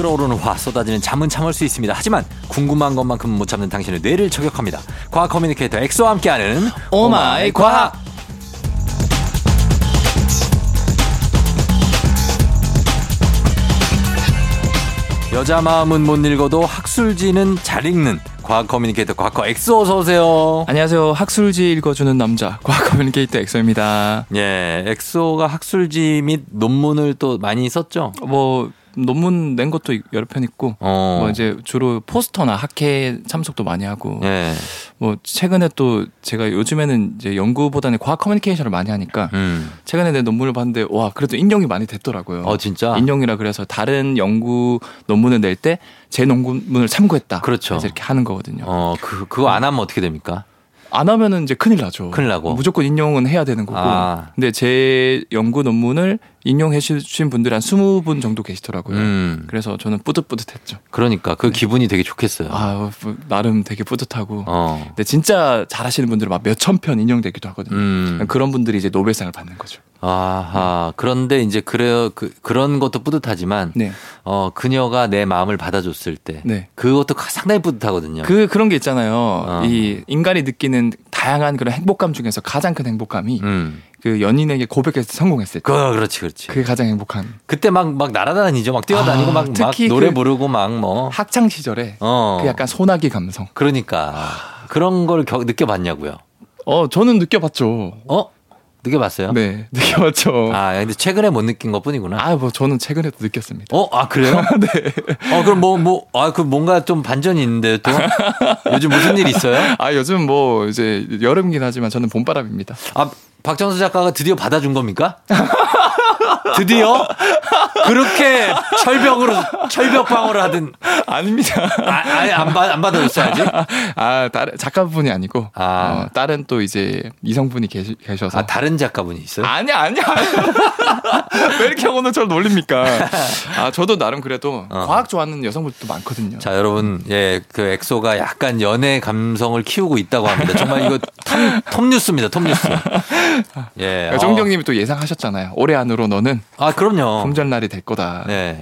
끓어오르는 화 쏟아지는 잠은 참을 수 있습니다. 하지만 궁금한 것만큼은 못 참는 당신의 뇌를 저격합니다. 과학 communicator 엑소와 함께하는 Oh my 과학. 여자 마음은 못 읽어도 학술지는 잘 읽는 과학 communicator 과커 엑소 어서 오세요. 안녕하세요. 학술지 읽어주는 남자 과학 communicator 엑소입니다. 예, 엑소가 학술지 및 논문을 또 많이 썼죠. 뭐 논문 낸 것도 여러 편 있고 어. 뭐 이제 주로 포스터나 학회 참석도 많이 하고 예. 뭐 최근에 또 제가 요즘에는 이제 연구보다는 과학 커뮤니케이션을 많이 하니까 음. 최근에 내 논문을 봤는데 와 그래도 인용이 많이 됐더라고요. 어 진짜. 인용이라 그래서 다른 연구 논문을 낼 때 제 논문을 참고했다. 그렇죠. 그래서 이렇게 하는 거거든요. 어, 그 그거 안 하면 어떻게 됩니까? 안 하면은 이제 큰일 나죠. 큰일 나고. 무조건 인용은 해야 되는 거고. 아. 근데 제 연구 논문을 인용해 주신 분들이 한 20분 정도 계시더라고요. 음. 그래서 저는 뿌듯뿌듯했죠. 그러니까 그 기분이 되게 좋겠어요. 아, 뭐, 나름 되게 뿌듯하고. 어. 근데 진짜 잘하시는 분들은 막 몇천 편 인용되기도 하거든요. 음. 그런 분들이 이제 노벨상을 받는 거죠. 아하. 그런데 이제 그래 그 그런 것도 뿌듯하지만 네. 어 그녀가 내 마음을 받아줬을 때 네. 그것도 상당히 뿌듯하거든요. 그, 그런 게 있잖아요. 어. 이 인간이 느끼는 다양한 그런 행복감 중에서 가장 큰 행복감이 음. 그 연인에게 고백해서 성공했을 때. 그 그렇지 그렇지. 그게 가장 행복한. 그때 막 막 날아다니죠. 막 뛰어다니고 아, 막, 막 특히 노래 그 부르고 막 뭐. 학창 시절에 어. 그 약간 소나기 감성. 그러니까 그런 걸 겨, 느껴봤냐고요. 어, 저는 느껴봤죠. 어? 느껴봤어요? 네, 느껴봤죠. 아 근데 최근에 못 느낀 것 뿐이구나. 아, 뭐 저는 최근에도 느꼈습니다. 어, 아 그래요? 네. 어 그럼 뭐 뭐 아 그 뭔가 좀 반전이 있는데 또 요즘 무슨 일 있어요? 아, 요즘 뭐 이제 여름이긴 하지만 저는 봄바람입니다. 아 박정수 작가가 드디어 받아준 겁니까? 드디어 그렇게 철벽으로 철벽 방어를 하든 아닙니다. 아, 아예 안, 받, 안 받아줬어야지. 아, 다른 작가분이 아니고 아. 어, 다른 또 이제 이성분이 계시, 계셔서 아 다른 작가분이 있어요? 아니야, 아니야. 왜 이렇게 오늘 저를 놀립니까? 아, 저도 나름 그래도 어. 과학 좋아하는 여성분들도 많거든요. 자 여러분 예 그 엑소가 약간 연애 감성을 키우고 있다고 합니다. 정말 이거 톱, 톱 뉴스입니다. 톱 뉴스. 예. 정경님이 또 예상하셨잖아요. 올해 안으로 너는 어. 아 그럼요. 품절남이 될 거다. 네.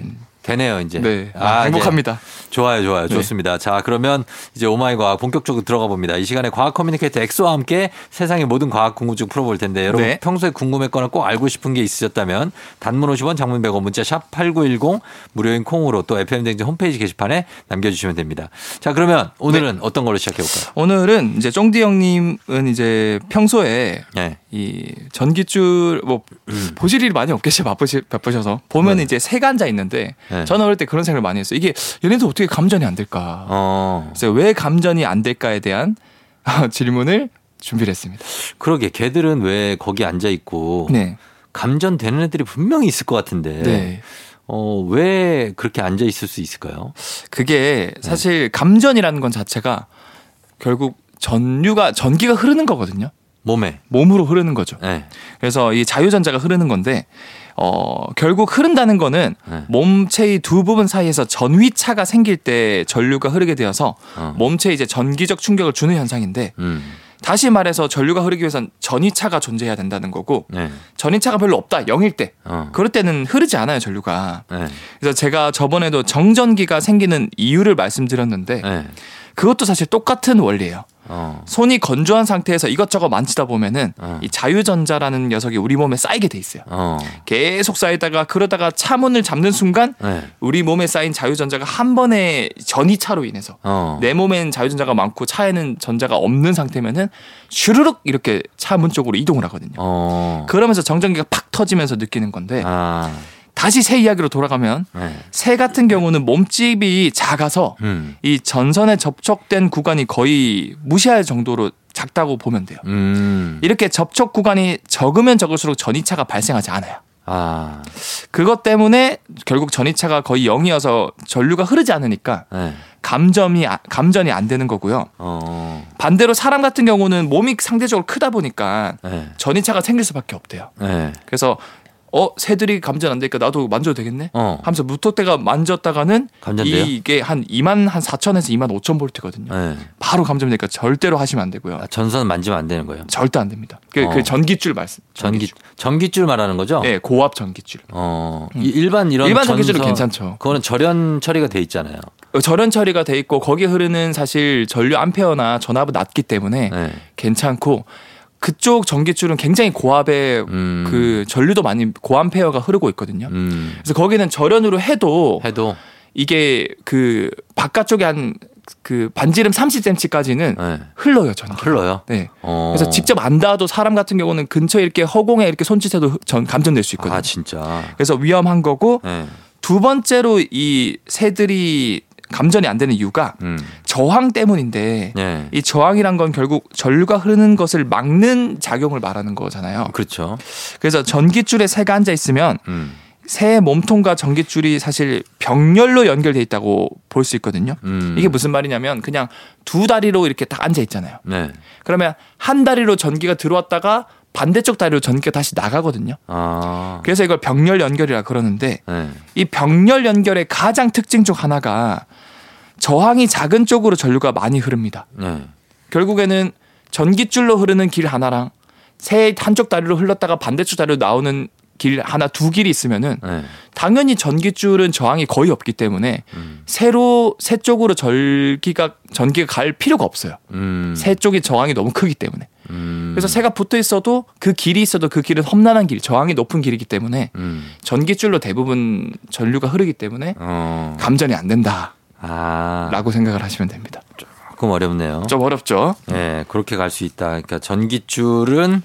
되네요 이제. 네. 아, 이제 행복합니다. 좋아요, 좋아요. 네. 좋습니다. 자, 그러면 이제 Oh my 과학 본격적으로 들어가 봅니다. 이 시간에 과학 communicator 엑소와 함께 세상의 모든 과학 궁금증 풀어볼 텐데 여러분 네. 평소에 궁금했거나 꼭 알고 싶은 게 있으셨다면 단문 50원, 장문 100원, 문자 샵 8910 무료인 콩으로 또 FM댕진 홈페이지 게시판에 남겨주시면 됩니다. 자, 그러면 오늘은 네. 어떤 걸로 시작해 볼까요? 오늘은 이제 쫑디 형님은 이제 평소에 네. 이 전기줄 뭐 보실 일이 많이 없겠어요 바쁘시, 바쁘셔서 보면 네. 이제 세간자 있는데 네. 저는 어릴 때 그런 생각을 많이 했어요 이게 얘네들 어떻게 감전이 안 될까 어, 그래서 왜 감전이 안 될까에 대한 질문을 준비를 했습니다 그러게 걔들은 왜 거기 앉아 있고 네, 감전되는 애들이 분명히 있을 것 같은데 네. 어, 왜 그렇게 앉아 있을 수 있을까요? 그게 네. 사실 감전이라는 건 자체가 결국 전류가 전기가 흐르는 거거든요 몸에. 몸으로 흐르는 거죠 네. 그래서 이 자유전자가 흐르는 건데 어 결국 흐른다는 거는 네. 몸체의 두 부분 사이에서 전위차가 생길 때 전류가 흐르게 되어서 어. 몸체에 이제 전기적 충격을 주는 현상인데 음. 다시 말해서 전류가 흐르기 위해선 전위차가 존재해야 된다는 거고 네. 전위차가 별로 없다 0일 때 어. 그럴 때는 흐르지 않아요 전류가 네. 그래서 제가 저번에도 정전기가 생기는 이유를 말씀드렸는데 네. 그것도 사실 똑같은 원리예요. 어. 손이 건조한 상태에서 이것저것 만지다 보면은 어. 이 자유전자라는 녀석이 우리 몸에 쌓이게 돼 있어요. 어. 계속 쌓이다가 그러다가 차문을 잡는 순간 네. 우리 몸에 쌓인 자유전자가 한 번에 전이차로 인해서 어. 내 몸엔 자유전자가 많고 차에는 전자가 없는 상태면은 슈르륵 이렇게 차문 쪽으로 이동을 하거든요. 어. 그러면서 정전기가 팍 터지면서 느끼는 건데 아. 다시 새 이야기로 돌아가면 네. 새 같은 경우는 몸집이 작아서 음. 이 전선에 접촉된 구간이 거의 무시할 정도로 작다고 보면 돼요. 음. 이렇게 접촉 구간이 적으면 적을수록 전이차가 발생하지 않아요. 아. 그것 때문에 결국 전이차가 거의 0이어서 전류가 흐르지 않으니까 네. 감점이 아- 감전이 안 되는 거고요. 어. 반대로 사람 같은 경우는 몸이 상대적으로 크다 보니까 네. 전이차가 생길 수밖에 없대요. 네. 그래서 어 새들이 감전 안 되니까 나도 만져도 되겠네. 어. 하면서 무턱대가 만졌다가는 감전돼요? 이게 한 2만 한 4천에서 2만 5천 볼트거든요. 네. 바로 감전되니까 절대로 하시면 안 되고요. 아, 전선 만지면 안 되는 거예요. 절대 안 됩니다. 그, 어. 그 전기줄 말씀. 전기 전기줄 말하는 거죠? 네, 고압 전기줄. 어. 이 일반 이런 일반 전기줄은 괜찮죠. 그거는 절연 처리가 돼 있잖아요. 어, 절연 처리가 돼 있고 거기에 흐르는 사실 전류 암페어나 전압은 낮기 때문에 네. 괜찮고 그쪽 전기줄은 굉장히 고압의 음. 그 전류도 많이 고암페어가 흐르고 있거든요. 음. 그래서 거기는 절연으로 해도 해도 이게 그 바깥쪽에 한 그 반지름 30cm까지는 네. 흘러요 전기. 흘러요. 네. 어. 그래서 직접 안 닿아도 사람 같은 경우는 근처에 이렇게 허공에 이렇게 손짓해도 전 감전될 수 있거든요. 아 진짜. 그래서 위험한 거고 네. 두 번째로 이 새들이 감전이 안 되는 이유가 음. 저항 때문인데 네. 이 저항이란 건 결국 전류가 흐르는 것을 막는 작용을 말하는 거잖아요. 그렇죠. 그래서 전기줄에 새가 앉아 있으면 음. 새 몸통과 전기줄이 사실 병렬로 연결돼 있다고 볼 수 있거든요. 음. 이게 무슨 말이냐면 그냥 두 다리로 이렇게 딱 앉아 있잖아요. 네. 그러면 한 다리로 전기가 들어왔다가 반대쪽 다리로 전기가 다시 나가거든요. 아. 그래서 이걸 병렬 연결이라 그러는데 네. 이 병렬 연결의 가장 특징 중 하나가 저항이 작은 쪽으로 전류가 많이 흐릅니다. 네. 결국에는 전기줄로 흐르는 길 하나랑 새 한쪽 다리로 흘렀다가 반대쪽 다리로 나오는 길 하나 두 길이 있으면은 네. 당연히 전기줄은 저항이 거의 없기 때문에 음. 새로 새 쪽으로 전기가 전기가 갈 필요가 없어요. 음. 새 쪽이 저항이 너무 크기 때문에. 음. 그래서 새가 붙어 있어도 그 길이 있어도 그 길은 험난한 길, 저항이 높은 길이기 때문에 음. 전기줄로 대부분 전류가 흐르기 때문에 어. 감전이 안 된다 라고 아. 생각을 하시면 됩니다. 조금 어렵네요. 좀 어렵죠? 네, 그렇게 갈 수 있다. 그러니까 전기줄은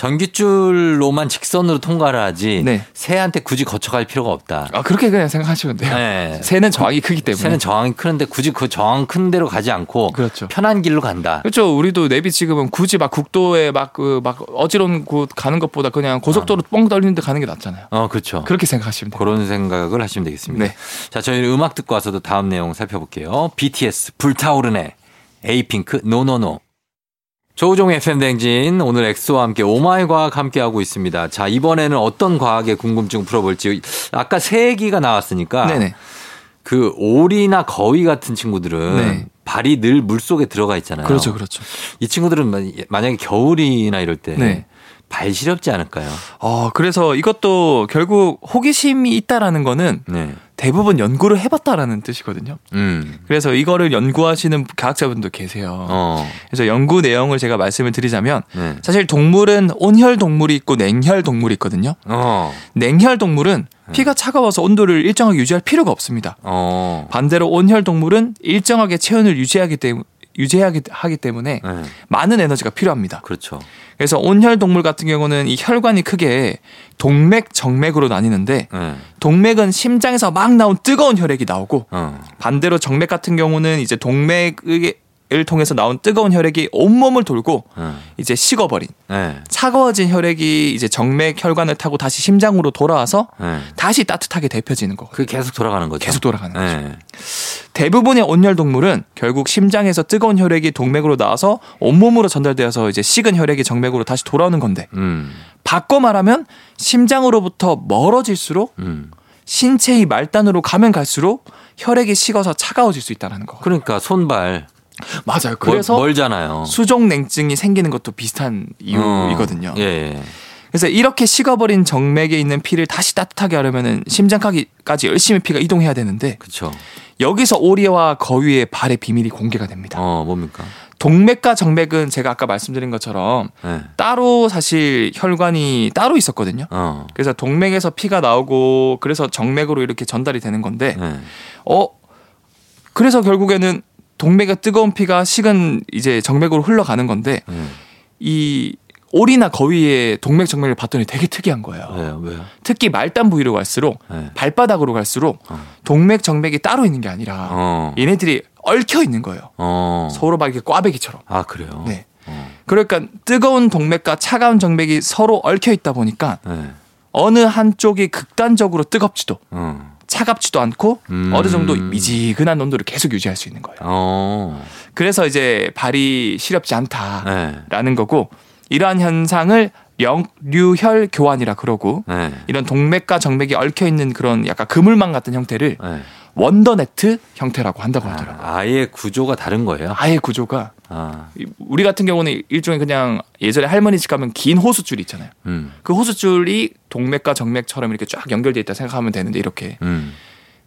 전기줄로만 직선으로 통과를 하지 네. 새한테 굳이 거쳐갈 필요가 없다. 아 그렇게 그냥 생각하시면 돼요. 네. 새는 저항이 크기 때문에. 새는 저항이 크는데 굳이 그 저항 큰 데로 가지 않고 그렇죠. 편한 길로 간다. 그렇죠. 우리도 내비 지금은 굳이 막 국도에 막그막 어지러운 곳 가는 것보다 그냥 고속도로 뻥 뚫리는 데 가는 게 낫잖아요. 어, 그렇죠. 그렇게 생각하시면 돼요. 그런 생각을 하시면 되겠습니다. 네. 자, 저희는 음악 듣고 와서도 다음 내용 살펴볼게요. BTS 불타오르네 에이핑크 NoNoNo. 조우종 FM 댕진 오늘 엑소와 함께 Oh my 과학 함께 하고 있습니다. 자, 이번에는 어떤 과학의 궁금증 풀어볼지 아까 새 얘기가 나왔으니까 네네. 그 오리나 거위 같은 친구들은 네. 발이 늘 물 속에 들어가 있잖아요. 그렇죠, 그렇죠. 이 친구들은 만- 만약에 겨울이나 이럴 때 네. 발 시렵지 않을까요? 어 그래서 이것도 결국 호기심이 있다라는 거는 네. 대부분 연구를 해봤다라는 뜻이거든요. 음. 그래서 이거를 연구하시는 과학자분도 계세요. 어. 그래서 연구 내용을 제가 말씀을 드리자면 네. 사실 동물은 온혈 동물이 있고 냉혈 동물이 있거든요. 어. 냉혈 동물은 피가 차가워서 온도를 일정하게 유지할 필요가 없습니다. 어. 반대로 온혈 동물은 일정하게 체온을 유지하기 때문에 유지하기 하기 때문에 네. 많은 에너지가 필요합니다. 그렇죠. 그래서 온혈 동물 같은 경우는 이 혈관이 크게 동맥, 정맥으로 나뉘는데 네. 동맥은 심장에서 막 나온 뜨거운 혈액이 나오고 어. 반대로 정맥 같은 경우는 이제 동맥 을 통해서 나온 뜨거운 혈액이 온몸을 돌고 네. 이제 식어버린 네. 차가워진 혈액이 이제 정맥 혈관을 타고 다시 심장으로 돌아와서 네. 다시 따뜻하게 데펴지는 거거든요. 그게 계속 돌아가는 거죠. 계속 돌아가는 거죠. 네. 대부분의 온혈 동물은 결국 심장에서 뜨거운 혈액이 동맥으로 나와서 온몸으로 전달되어서 이제 식은 혈액이 정맥으로 다시 돌아오는 건데 음. 바꿔 말하면 심장으로부터 멀어질수록 음. 신체의 말단으로 가면 갈수록 혈액이 식어서 차가워질 수 있다는 거. 그러니까 손발 맞아요. 멀, 그래서 멀 잖아요. 수족 냉증이 생기는 것도 비슷한 이유이거든요. 어. 예, 예. 그래서 이렇게 식어버린 정맥에 있는 피를 다시 따뜻하게 하려면은 심장까지 열심히 피가 이동해야 되는데 그렇죠. 여기서 오리와 거위의 발의 비밀이 공개가 됩니다. 어, 뭡니까? 동맥과 정맥은 제가 아까 말씀드린 것처럼 네. 따로 사실 혈관이 따로 있었거든요. 어. 그래서 동맥에서 피가 나오고 그래서 정맥으로 이렇게 전달이 되는 건데 네. 어 그래서 결국에는 동맥의 뜨거운 피가 식은 이제 정맥으로 흘러가는 건데 네. 이 오리나 거위의 동맥 정맥을 봤더니 되게 특이한 거예요. 왜요? 왜요? 특히 말단 부위로 갈수록 네. 발바닥으로 갈수록 어. 동맥 정맥이 따로 있는 게 아니라 어. 얘네들이 얽혀 있는 거예요. 어. 서로 막 이렇게 꽈배기처럼. 아, 그래요? 네. 어. 그러니까 뜨거운 동맥과 차가운 정맥이 서로 얽혀 있다 보니까 네. 어느 한쪽이 극단적으로 뜨겁지도 어. 차갑지도 않고 음. 어느 정도 미지근한 온도를 계속 유지할 수 있는 거예요. 어. 그래서 이제 발이 시렵지 않다라는 네. 거고 이러한 현상을 역류혈 교환이라 그러고 네. 이런 동맥과 정맥이 얽혀 있는 그런 약간 그물망 같은 형태를 네. 원더네트 형태라고 한다고 하더라고요. 아, 아예 구조가 다른 거예요. 아예 구조가 아, 이- 우리 같은 경우는 일종의 그냥 예전에 할머니 집 가면 긴 호수줄이 있잖아요. 음, 그 호수줄이 동맥과 정맥처럼 이렇게 쫙 연결돼 있다 생각하면 되는데 이렇게 음.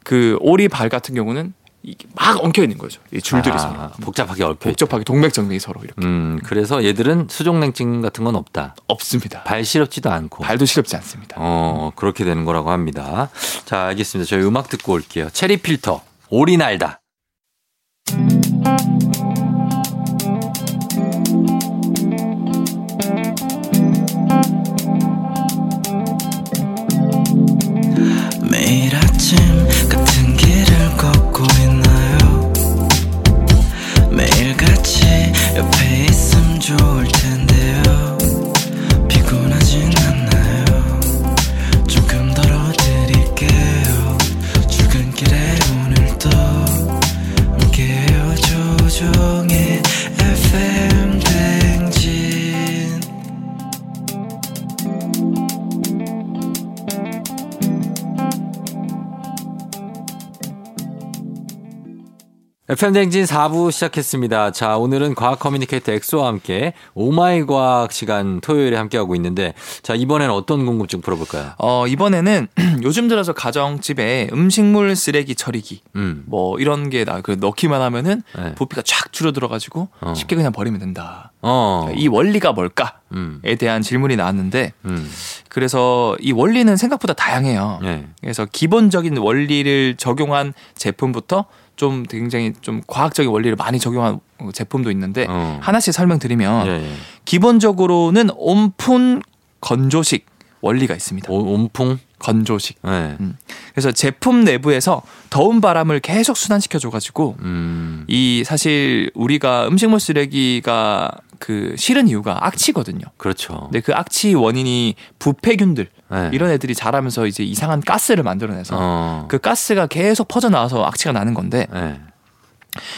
그 오리 발 같은 경우는 이게 막 엉켜 있는 거죠. 이 줄들이 아, 서로 복잡하게 얽혀 있 복잡하게 동맥 정맥이 서로 이렇게 음, 그래서 얘들은 수족냉증 같은 건 없다. 없습니다. 발 시렵지도 않고. 발도 시렵지 않습니다. 어, 그렇게 되는 거라고 합니다. 자, 알겠습니다. 저희 음악 듣고 올게요. 체리 필터, 오리 날다. FM댕진 4부 시작했습니다. 자, 오늘은 과학 communicator 엑소와 함께 Oh my 과학 시간 토요일에 함께하고 있는데, 자, 이번엔 어떤 궁금증 풀어볼까요? 어, 이번에는 요즘 들어서 가정집에 음식물 쓰레기 처리기 음. 뭐 이런 게 나 그 넣기만 하면은 네. 부피가 쫙 줄어들어 가지고 어. 쉽게 그냥 버리면 된다. 어. 이 원리가 뭘까에 음. 대한 질문이 나왔는데 음. 그래서 이 원리는 생각보다 다양해요. 예. 그래서 기본적인 원리를 적용한 제품부터 좀 굉장히 좀 과학적인 원리를 많이 적용한 제품도 있는데 어. 하나씩 설명드리면 예, 예. 기본적으로는 온풍 건조식 원리가 있습니다. 오- 온풍? 건조식. 예. 음. 그래서 제품 내부에서 더운 바람을 계속 순환시켜 줘가지고 음. 이 사실 우리가 음식물 쓰레기가 그 싫은 이유가 악취거든요. 그렇죠. 근데 그 악취 원인이 부패균들 예. 이런 애들이 자라면서 이제 이상한 가스를 만들어내서 어. 그 가스가 계속 퍼져 나와서 악취가 나는 건데 예.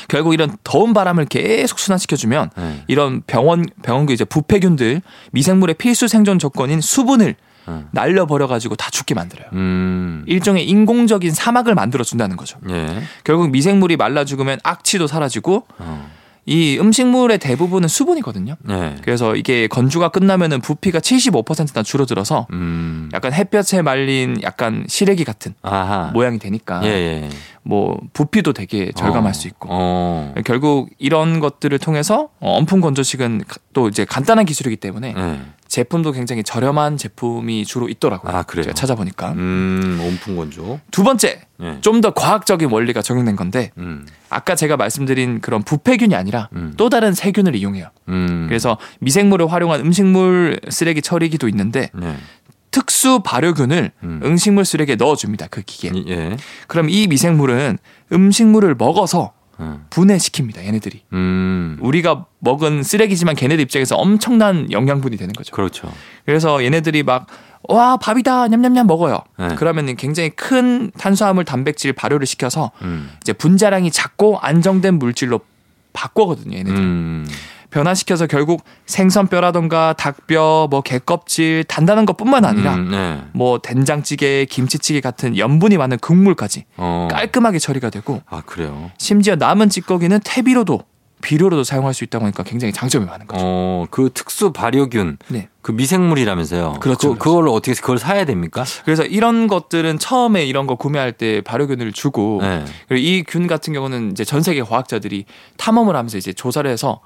결국 이런 더운 바람을 계속 순환시켜 주면 예. 이런 병원 병원그 이제 부패균들 미생물의 필수 생존 조건인 수분을 음. 날려버려 가지고 다 죽게 만들어요. 음. 일종의 인공적인 사막을 만들어 준다는 거죠. 예. 결국 미생물이 말라 죽으면 악취도 사라지고 어. 이 음식물의 대부분은 수분이거든요. 예. 그래서 이게 건조가 끝나면은 부피가 75%나 줄어들어서 음. 약간 햇볕에 말린 약간 시래기 같은 아하. 모양이 되니까 예, 예. 뭐 부피도 되게 절감할 어. 수 있고 어. 결국 이런 것들을 통해서 어, 엄풍 건조식은 또 이제 간단한 기술이기 때문에 예. 제품도 굉장히 저렴한 제품이 주로 있더라고요. 아, 그래요? 제가 찾아보니까 음, 온풍 건조. 두 번째 예. 좀더 과학적인 원리가 적용된 건데 음. 아까 제가 말씀드린 그런 부패균이 아니라 음. 또 다른 세균을 이용해요. 음. 그래서 미생물을 활용한 음식물 쓰레기 처리기도 있는데 예. 특수 발효균을 음. 음식물 쓰레기에 넣어줍니다. 그 기계에. 예. 그럼 이 미생물은 음식물을 먹어서 음. 분해시킵니다. 얘네들이. 음. 우리가 먹은 쓰레기지만 걔네들 입장에서 엄청난 영양분이 되는 거죠. 그렇죠. 그래서 얘네들이 막 와 밥이다 냠냠냠 먹어요. 네. 그러면 굉장히 큰 탄수화물, 단백질 발효를 시켜서 음. 이제 분자량이 작고 안정된 물질로 바꿔거든요. 얘네들. 음. 변화시켜서 결국 생선뼈라던가 닭뼈, 뭐 개껍질 단단한 것뿐만 아니라 음, 네. 뭐 된장찌개, 김치찌개 같은 염분이 많은 국물까지 어. 깔끔하게 처리가 되고 아, 그래요. 심지어 남은 찌꺼기는 퇴비로도 비료로도 사용할 수 있다고 하니까 굉장히 장점이 많은 거죠. 어, 그 특수 발효균, 네. 그 미생물이라면서요. 그렇죠, 그, 그걸 어떻게 그걸 사야 됩니까? 그래서 이런 것들은 처음에 이런 거 구매할 때 발효균을 주고 네. 그리고 이 균 같은 경우는 이제 전 세계 과학자들이 탐험을 하면서 이제 조사를 해서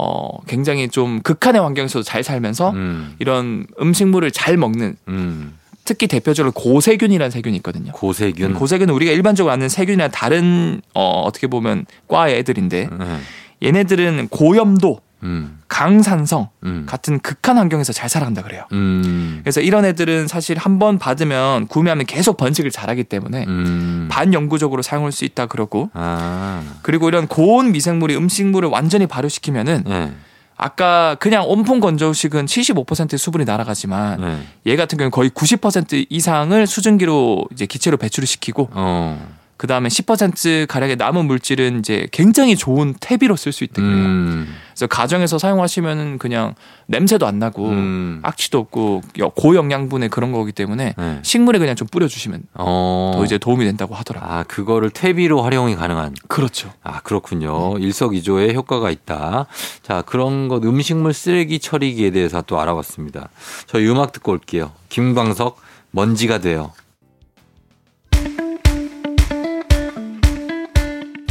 어 굉장히 좀 극한의 환경에서도 잘 살면서 음. 이런 음식물을 잘 먹는 음. 특히 대표적으로 고세균이라는 세균이 있거든요. 고세균. 고세균은 우리가 일반적으로 아는 세균이나 다른 어 어떻게 보면 과의 애들인데 네. 얘네들은 고염도, 음. 강산성 음. 같은 극한 환경에서 잘 살아간다 그래요. 음. 그래서 이런 애들은 사실 한 번 받으면 구매하면 계속 번식을 잘하기 때문에 음. 반영구적으로 사용할 수 있다 그러고 아. 그리고 이런 고온 미생물이 음식물을 완전히 발효시키면은 네. 아까 그냥 온풍 건조식은 75% 수분이 날아가지만 네. 얘 같은 경우는 거의 90% 이상을 수증기로 이제 기체로 배출을 시키고 어. 그 다음에 10% 가량의 남은 물질은 이제 굉장히 좋은 퇴비로 쓸 수 있대요. 음. 그래서 가정에서 사용하시면 그냥 냄새도 안 나고 음. 악취도 없고 여- 고영양분의 그런 거기 때문에 네. 식물에 그냥 좀 뿌려주시면 어. 더 이제 도움이 된다고 하더라고요. 아, 그거를 퇴비로 활용이 가능한. 그렇죠. 아, 그렇군요. 일석이조의 효과가 있다. 자, 그런 것 음식물 쓰레기 처리기에 대해서 또 알아봤습니다. 저희 음악 듣고 올게요. 김광석 먼지가 돼요.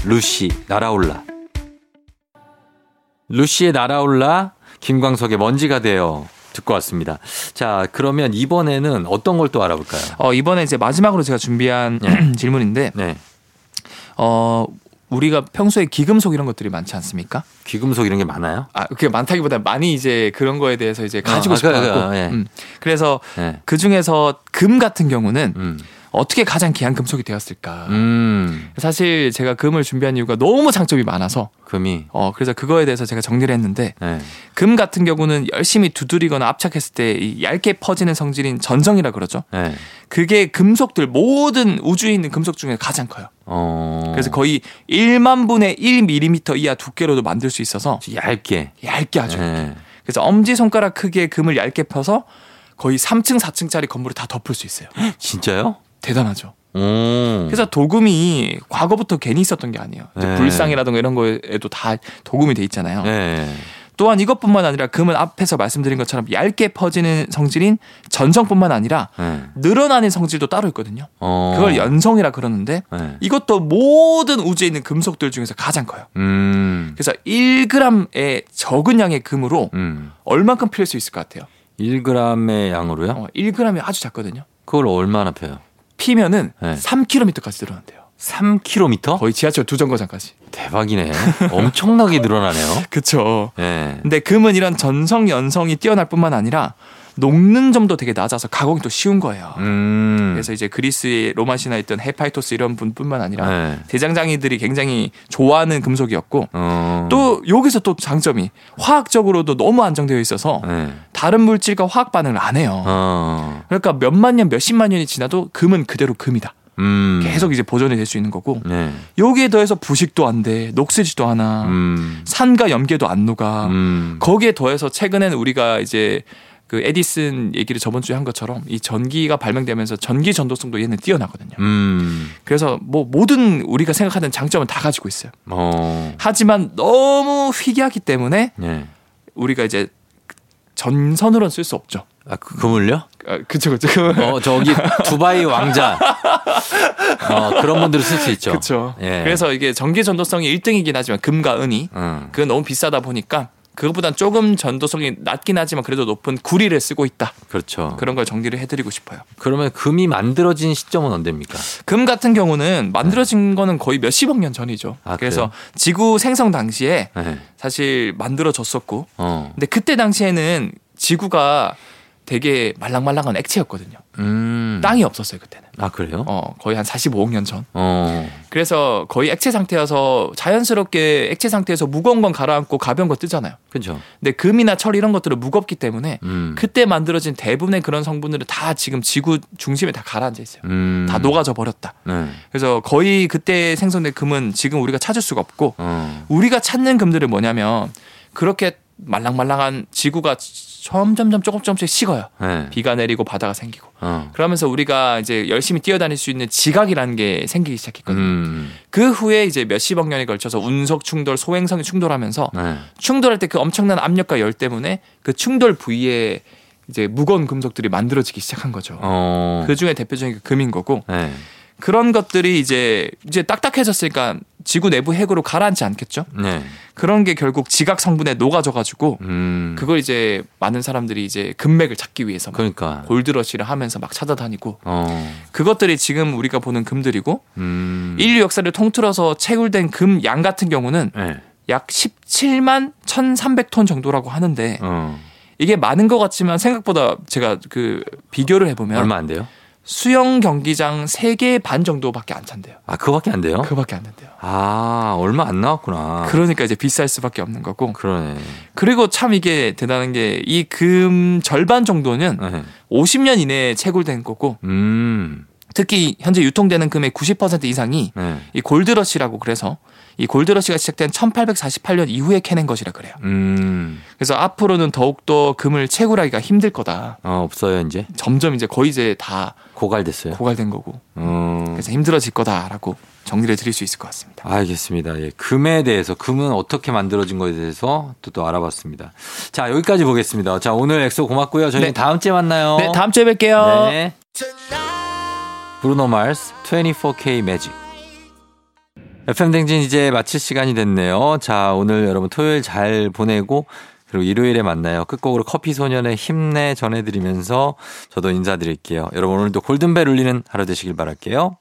루시 날아올라. 루시의 날아올라 김광석의 먼지가 돼요. 듣고 왔습니다. 자, 그러면 이번에는 어떤 걸 또 알아볼까요? 어, 이번에 이제 마지막으로 제가 준비한 네. 질문인데 네. 어, 우리가 평소에 기금속 이런 것들이 많지 않습니까? 귀금속 이런 게 많아요? 아, 그게 많다기보다 많이 이제 그런 거에 대해서 이제 가지고 아, 싶어 그, 그, 갖고. 예. 음. 그래서 네. 그 중에서 금 같은 경우는 음. 어떻게 가장 귀한 금속이 되었을까? 음. 사실 제가 금을 준비한 이유가 너무 장점이 많아서 금이. 어 그래서 그거에 대해서 제가 정리를 했는데 네. 금 같은 경우는 열심히 두드리거나 압착했을 때 이 얇게 퍼지는 성질인 전정이라 그러죠. 네. 그게 금속들 모든 우주에 있는 금속 중에 가장 커요. 어. 그래서 거의 1만 분의 1mm 이하 두께로도 만들 수 있어서 얇게. 얇게 하죠. 네. 그래서 엄지 손가락 크기의 금을 얇게 펴서 거의 3층 4층짜리 건물을 다 덮을 수 있어요. 진짜요? 대단하죠. 오. 그래서 도금이 과거부터 괜히 있었던 게 아니에요. 네. 불상이라든가 이런 거에도 다 도금이 돼 있잖아요. 네. 또한 이것뿐만 아니라 금은 앞에서 말씀드린 것처럼 얇게 퍼지는 성질인 전성뿐만 아니라 네. 늘어나는 성질도 따로 있거든요. 어. 그걸 연성이라 그러는데 네. 이것도 모든 우주에 있는 금속들 중에서 가장 커요. 음. 그래서 1g의 적은 양의 금으로 음. 얼만큼 필수 있을 것 같아요? 1g의 양으로요? 어, 1g이 아주 작거든요. 그걸 얼마나 펴요? 피면은 네. 3km까지 늘어난대요. 3km? 거의 지하철 두 정거장까지. 대박이네. 엄청나게 늘어나네요. 그쵸. 네. 근데 금은 이런 전성 연성이 뛰어날 뿐만 아니라 녹는 점도 되게 낮아서 가공이 또 쉬운 거예요. 음. 그래서 이제 그리스의 로마 신화에 있던 헤파이토스 이런 분뿐만 아니라 네. 대장장이들이 굉장히 좋아하는 금속이었고 어. 또 여기서 또 장점이 화학적으로도 너무 안정되어 있어서 네. 다른 물질과 화학 반응을 안 해요. 어. 그러니까 몇만 년, 몇십만 년이 지나도 금은 그대로 금이다. 음. 계속 이제 보존이 될 수 있는 거고 네. 여기에 더해서 부식도 안 돼, 녹슬지도 않아, 음. 산과 염계도 안 녹아. 음. 거기에 더해서 최근에는 우리가 이제 그 에디슨 얘기를 저번 주에 한 것처럼 이 전기가 발명되면서 전기 전도성도 얘는 뛰어나거든요. 음. 그래서 뭐 모든 우리가 생각하는 장점은 다 가지고 있어요. 어. 하지만 너무 희귀하기 때문에 네. 우리가 이제 전선으로는 쓸 수 없죠. 아, 그, 그물요? 아, 그쵸, 그쵸. 어, 저기 두바이 왕자. 어, 그런 분들은 쓸수 있죠. 그쵸. 예. 그래서 이게 전기 전도성이 1등이긴 하지만 금과 은이 음. 그건 너무 비싸다 보니까 그것보단 조금 전도성이 낮긴 하지만 그래도 높은 구리를 쓰고 있다. 그렇죠. 그런 걸 정리를 해드리고 싶어요. 그러면 금이 만들어진 시점은 언제입니까? 금 같은 경우는 만들어진 거는 거의 몇십억 년 전이죠. 아, 그래서 지구 생성 당시에 네. 사실 만들어졌었고, 어. 근데 그때 당시에는 지구가 되게 말랑말랑한 액체였거든요. 음. 땅이 없었어요 그때는. 아, 그래요? 어 거의 한 45억 년 전. 어. 그래서 거의 액체 상태여서 자연스럽게 액체 상태에서 무거운 건 가라앉고 가벼운 거 뜨잖아요. 그죠. 근데 금이나 철 이런 것들은 무겁기 때문에 음. 그때 만들어진 대부분의 그런 성분들은 다 지금 지구 중심에 다 가라앉아 있어요. 음. 다 녹아져 버렸다. 네. 그래서 거의 그때 생성된 금은 지금 우리가 찾을 수가 없고 어. 우리가 찾는 금들은 뭐냐면 그렇게 말랑말랑한 지구가 점점점 조금 조금씩 식어요. 네. 비가 내리고 바다가 생기고. 어. 그러면서 우리가 이제 열심히 뛰어다닐 수 있는 지각이라는 게 생기기 시작했거든요. 음. 그 후에 이제 몇십억 년에 걸쳐서 운석 충돌, 소행성이 충돌하면서 네. 충돌할 때 그 엄청난 압력과 열 때문에 그 충돌 부위에 이제 무거운 금속들이 만들어지기 시작한 거죠. 어. 그 중에 대표적인 게 금인 거고 네. 그런 것들이 이제 이제 딱딱해졌으니까 지구 내부 핵으로 가라앉지 않겠죠. 네. 그런 게 결국 지각 성분에 녹아져 가지고 음. 그걸 이제 많은 사람들이 이제 금맥을 찾기 위해서 막 그러니까. 골드러시를 하면서 막 찾아다니고 어. 그것들이 지금 우리가 보는 금들이고 음. 인류 역사를 통틀어서 채굴된 금 양 같은 경우는 네. 약 17만 1,300톤 정도라고 하는데 어. 이게 많은 것 같지만 생각보다 제가 그 비교를 해보면 얼마 안 돼요? 수영 경기장 3개 반 정도밖에 안 찬대요. 아, 그거밖에 안 돼요? 그밖에 안 된대요. 아, 얼마 안 나왔구나. 그러니까 이제 비쌀 수밖에 없는 거고. 그러네. 그리고 참 이게 대단한 게 이 금 절반 정도는 네. 50년 이내에 채굴된 거고 음. 특히 현재 유통되는 금의 90% 이상이 네. 이 골드러시라고 그래서 이 골드러시가 시작된 1848년 이후에 캐낸 것이라 그래요. 음, 그래서 앞으로는 더욱더 금을 채굴하기가 힘들 거다. 어, 없어요, 이제. 점점 이제 거의 이제 다 고갈됐어요. 고갈된 거고. 음, 그래서 힘들어질 거다라고 정리를 드릴 수 있을 것 같습니다. 알겠습니다. 예. 금에 대해서, 금은 어떻게 만들어진 거에 대해서 또, 또 알아봤습니다. 자, 여기까지 보겠습니다. 자, 오늘 엑소 고맙고요. 저희는 네. 다음 주에 만나요. 네, 다음 주에 뵐게요. 네. 브루노 마스 24K Magic. FM 댕진 이제 마칠 시간이 됐네요. 자, 오늘 여러분 토요일 잘 보내고 그리고 일요일에 만나요. 끝곡으로 커피 소년의 힘내 전해드리면서 저도 인사드릴게요. 여러분 오늘도 골든벨 울리는 하루 되시길 바랄게요.